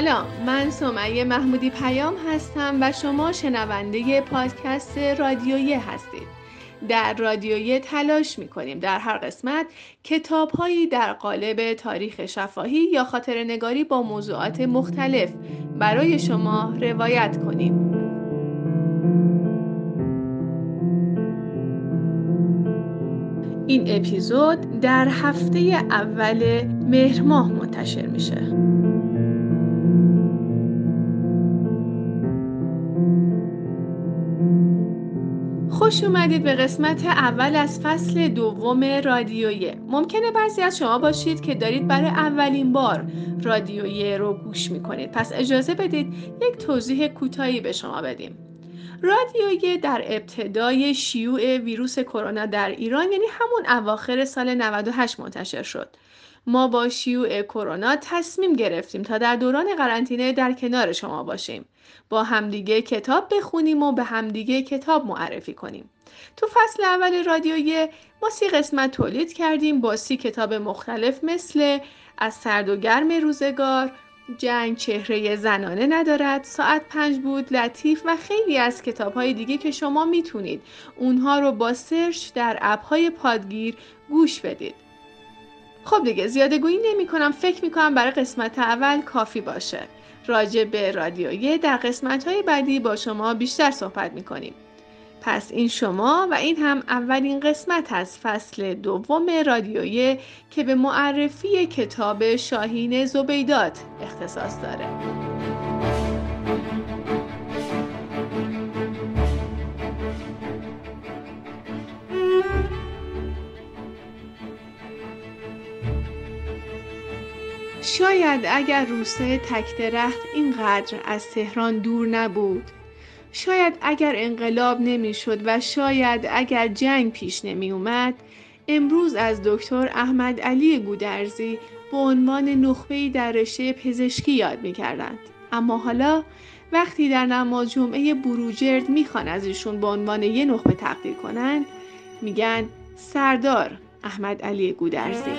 سلام من سمیه محمودی پیام هستم و شما شنونده پادکست رادیویه هستید. در رادیویه تلاش می‌کنیم در هر قسمت کتابهایی در قالب تاریخ شفاهی یا خاطر نگاری با موضوعات مختلف برای شما روایت کنیم. این اپیزود در هفته اول مهر ماه منتشر میشه. خوش اومدید به قسمت اول از فصل دوم رادیویه ممکنه بعضی از شما باشید که دارید برای اولین بار رادیویه رو گوش می‌کنید. پس اجازه بدید یک توضیح کوتاهی به شما بدیم. رادیویه در ابتدای شیوع ویروس کرونا در ایران یعنی همون اواخر سال 98 منتشر شد. ما با شیوع کرونا تصمیم گرفتیم تا در دوران قرنطینه در کنار شما باشیم. با همدیگه کتاب بخونیم و به همدیگه کتاب معرفی کنیم. تو فصل اول رادیویی ما سی قسمت تولید کردیم با سی کتاب مختلف مثل از سرد و گرم روزگار جنگ چهره زنانه ندارد ساعت پنج بود لطیف و خیلی از کتاب های دیگه که شما می‌تونید. اونها رو با سرچ در اپ های پادگیر گوش بدید. خب دیگه زیاده گویی نمی کنم فکر می کنم برای قسمت اول کافی باشه. راجع به رادیویه در قسمت های بعدی با شما بیشتر صحبت می کنیم پس این شما و این هم اولین قسمت از فصل دوم رادیویه که به معرفی کتاب شاهین زبیدات اختصاص داره. شاید اگر روسه تک درخت اینقدر از تهران دور نبود. شاید اگر انقلاب نمی‌شد و شاید اگر جنگ پیش نمی اومد امروز از دکتر احمد علی گودرزی به عنوان نخبه‌ای در رشته پزشکی یاد می‌کردند. اما حالا وقتی در نماز جمعه بروجرد می‌خوان از ایشون به عنوان یه نخبه تقدیر کنند میگن سردار احمد علی گودرزی.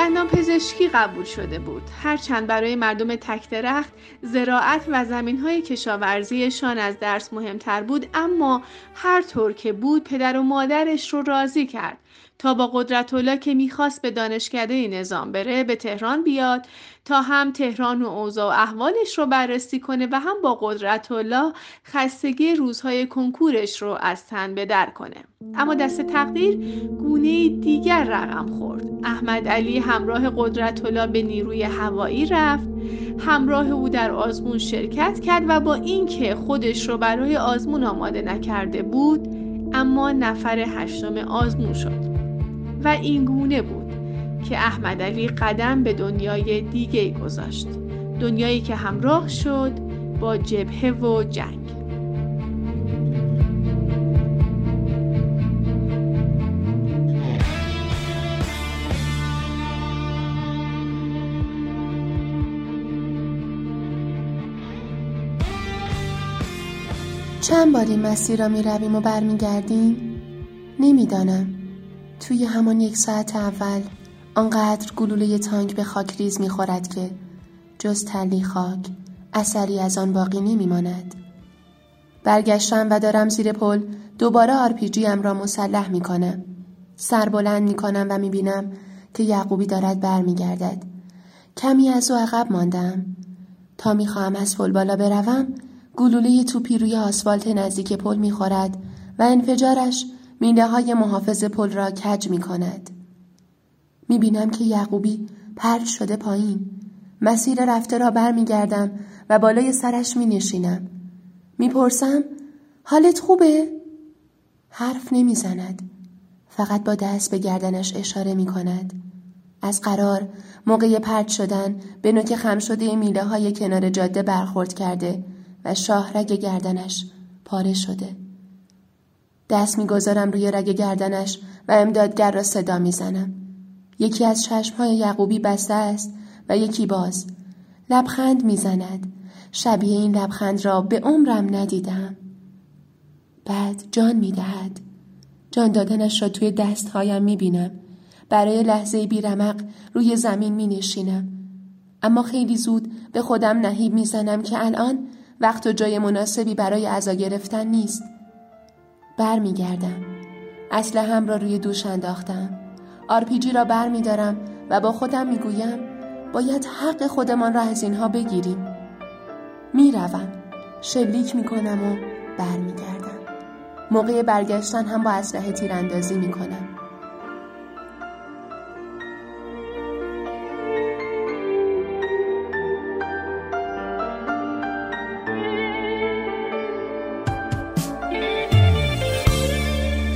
دندان پزشکی قبول شده بود. هرچند برای مردم تک درخت زراعت و زمین های کشاورزیشان از درس مهمتر بود اما هر طور که بود پدر و مادرش رو راضی کرد. تا با قدرت الله که می‌خواست به دانشکده نظام بره به تهران بیاد تا هم تهران و اوضاع و احوالش رو بررسی کنه و هم با قدرت الله خستگی روزهای کنکورش رو از تن به در کنه. اما دست تقدیر گونه دیگر رقم خورد. احمد علی همراه قدرت الله به نیروی هوایی رفت. همراه او در آزمون شرکت کرد و با اینکه خودش رو برای آزمون آماده نکرده بود اما نفر هشتم آزمون شد. و این گونه بود که احمد علی قدم به دنیای دیگه گذاشت. دنیایی که همراه شد با جبهه و جنگ. چند بار این مسیر را می رویم و برمیگردیم؟ نمی‌دانم. توی همان یک ساعت اول آنقدر گلوله تانک به خاکریز می‌خورد که جز تلی خاک اثری از آن باقی نمیماند. برگشتم و دارم زیر پل دوباره آرپیجی ام را مسلح می‌کنم. سر بلند می‌کنم و می‌بینم که یعقوبی دارد برمیگردد. کمی از او عقب ماندم. تا می‌خواهم از پل بالا بروم گلوله توپی روی آسفالت نزدیک پل می‌خورد و انفجارش میله های محافظ پل را کج می کند. می بینم که یعقوبی پرد شده پایین. مسیر رفته را بر می گردم و بالای سرش می نشینم. می پرسم حالت خوبه؟ حرف نمی زند. فقط با دست به گردنش اشاره می کند. از قرار موقع پرد شدن به نوک خم شده میله های کنار جاده برخورد کرده و شاهرگ گردنش پاره شده. دست می‌گذارم روی رگ گردنش و امدادگر را صدا می‌زنم. یکی از چشمهای یعقوبی بسته است و یکی باز. لبخند می‌زند. شبیه این لبخند را به عمرم ندیدم بعد جان می دهد. جان دادنش را توی دستهایم می بینم. برای لحظه بیرمق روی زمین می نشینم. اما خیلی زود به خودم نهیب می زنم که الان وقت و جای مناسبی برای عزا گرفتن نیست. بر می گردم. هم را روی دوش انداختم. آرپیجی را بر می دارم و با خودم می گویم باید حق خودمان را از اینها بگیریم. می روم. شلیک می کنم و بر می گردم. موقع برگشتن هم با اسلحه تیراندازی می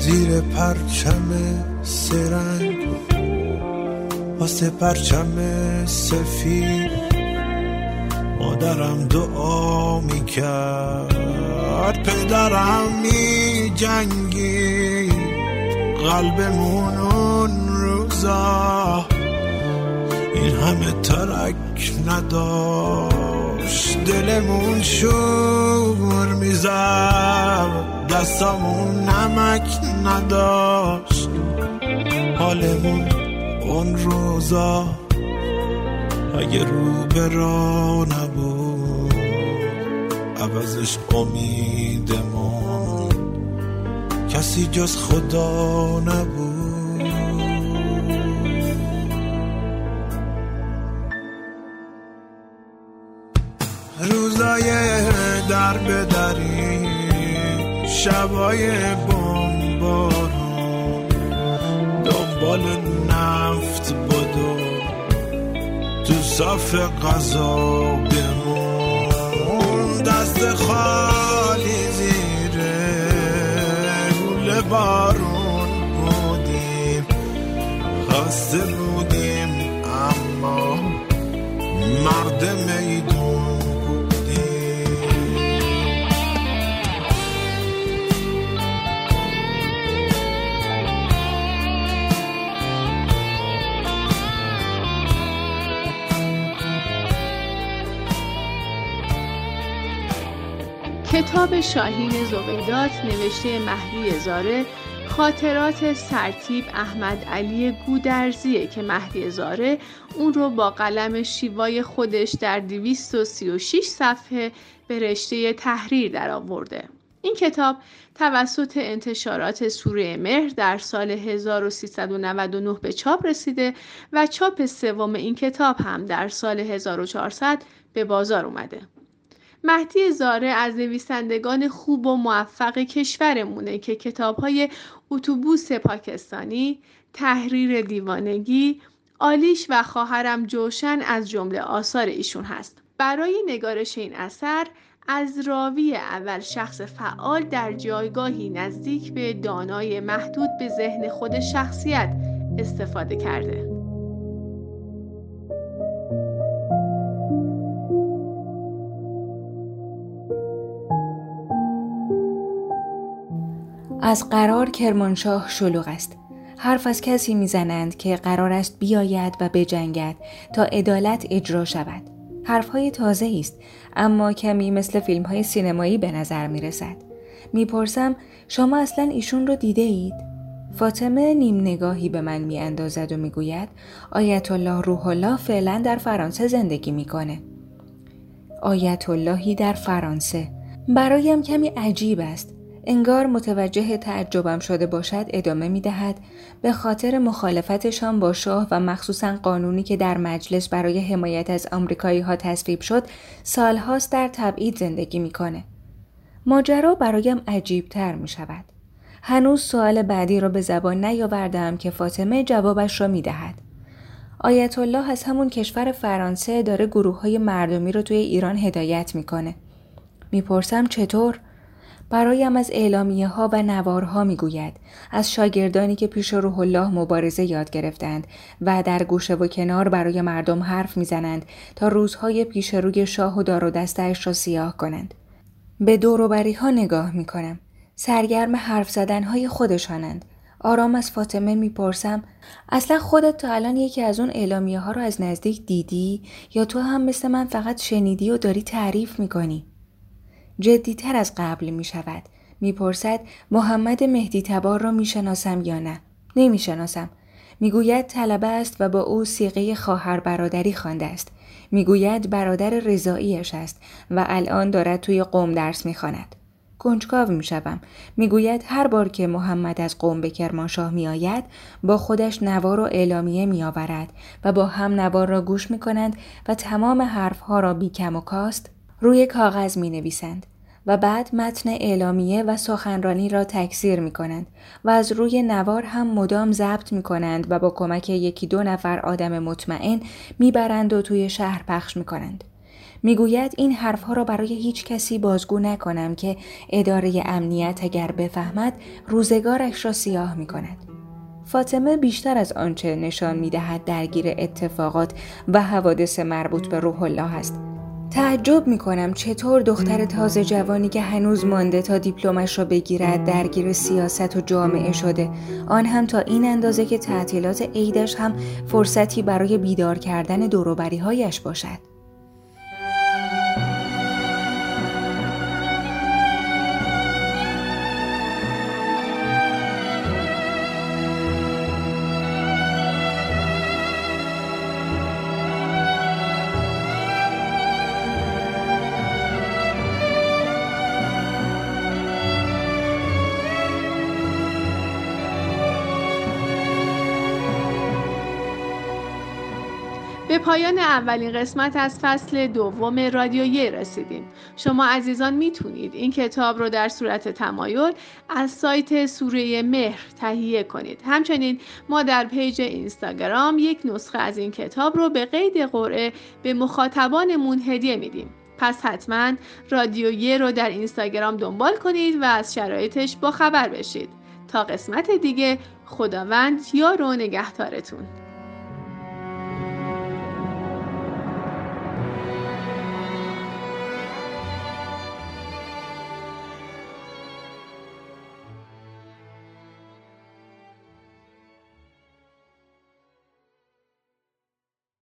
زیر پرچم سرنگ. واسه پرچم سفید مادرم دعا می‌کرد. پدرم می جنگی قلبمون اون روزا. این همه ترک نداشت. دلمون شور می‌زد دستامون نمک نداشت. حالمون اون روزا اگه رو به را نبود. عوضش امیدمون کسی جز خدا نبود. روزای در به دری شبای دنبال نفت بدو تو صاف قضا بمون دست خالی زیره گول بارون بودیم. خسته بودیم اما مرد میدون کتاب شاهین زبیدات نوشته مهدی زاره خاطرات سرتیب احمد علی گودرزیه که مهدی زاره اون رو با قلم شیوای خودش در 236 صفحه به رشته تحریر درآورده. این کتاب توسط انتشارات سوره مهر در سال 1399 به چاپ رسیده و چاپ سوم این کتاب هم در سال 1400 به بازار اومده. مهدی زاره از نویسندگان خوب و موفق کشورمونه که کتابهای اتوبوس پاکستانی، تحریر دیوانگی، آلیش و خواهرم جوشن از جمله آثار ایشون هست. برای نگارش این اثر از راوی اول شخص فعال در جایگاهی نزدیک به دانای محدود به ذهن خود شخصیت استفاده کرده. از قرار کرمانشاه شلوغ است حرف از کسی می‌زنند که قرار است بیاید و بجنگد تا عدالت اجرا شود حرفهای تازه است اما کمی مثل فیلم های سینمایی به نظر می رسد. می‌پرسم شما اصلا ایشون رو دیده اید؟ فاطمه نیم نگاهی به من می اندازد و می‌گوید آیت الله روح الله فعلا در فرانسه زندگی می‌کنه. آیت اللهی در فرانسه برایم کمی عجیب است انگار متوجه تعجبم شده باشد ادامه می دهد به خاطر مخالفتشان با شاه و مخصوصا قانونی که در مجلس برای حمایت از آمریکایی ها تصویب شد سالهاست در تبعید زندگی می‌کنه. ماجرا برایم عجیب تر می شود. هنوز سوال بعدی را به زبان نیاوردم که فاطمه جوابش را می دهد. آیت الله از همون کشور فرانسه داره گروه های مردمی رو توی ایران هدایت می‌کنه. می‌پرسم چطور؟ برایم از اعلامیه ها و نوارها می گوید. از شاگردانی که پیش روح الله مبارزه یاد گرفتند و در گوشه و کنار برای مردم حرف می‌زنند تا روزهای پیش روی شاه و دار و دستش را سیاه کنند. به دوروبری ها نگاه می کنم. سرگرم حرف زدن های خودشانند. آرام از فاطمه می‌پرسم اصلا خودت تا الان یکی از اون اعلامیه ها رو از نزدیک دیدی یا تو هم مثل من فقط شنیدی و داری تعریف می‌کنی؟ جدیتر از قبل می شود. می‌پرسد محمد مهدی تبار را می‌شناسم یا نه؟ نمی‌شناسم. می‌گوید طلبه است و با او سیغه خواهر برادری خوانده است. می‌گوید برادر رضاییش است و الان دارد توی قوم درس می‌خواند. کنجکاو می‌شوم می‌گوید هر بار که محمد از قوم به کرمانشاه میآید با خودش نوار و اعلامیه میآورد و با هم نوار را گوش می‌کنند و تمام حرفها را بی کم و کاست روی کاغذ می نویسند و بعد متن اعلامیه و سخنرانی را تکثیر می کنند و از روی نوار هم مدام ضبط می کنند و با کمک یکی دو نفر آدم مطمئن می‌برند و توی شهر پخش می کنند. می‌گوید این حرفها را برای هیچ کسی بازگو نکنم که اداره امنیت اگر بفهمد روزگارش را سیاه می کند. فاطمه بیشتر از آنچه نشان می دهد درگیر اتفاقات و حوادث مربوط به روح الله است تعجب می کنم چطور دختر تازه جوانی که هنوز مانده تا دیپلمش را بگیرد درگیر سیاست و جامعه شده. آن هم تا این اندازه که تعطیلات عیدش هم فرصتی برای بیدار کردن دوروبری هایش باشد. به پایان اولین قسمت از فصل دوم رادیو رسیدیم. شما عزیزان می‌تونید این کتاب رو در صورت تمایل از سایت سوره مهر تهیه کنید. همچنین ما در پیج اینستاگرام یک نسخه از این کتاب رو به قید قرعه به مخاطبانمون هدیه میدیم. پس حتما رادیو رو در اینستاگرام دنبال کنید و از شرایطش با خبر بشید. تا قسمت دیگه خداوند یار و نگهدارتون.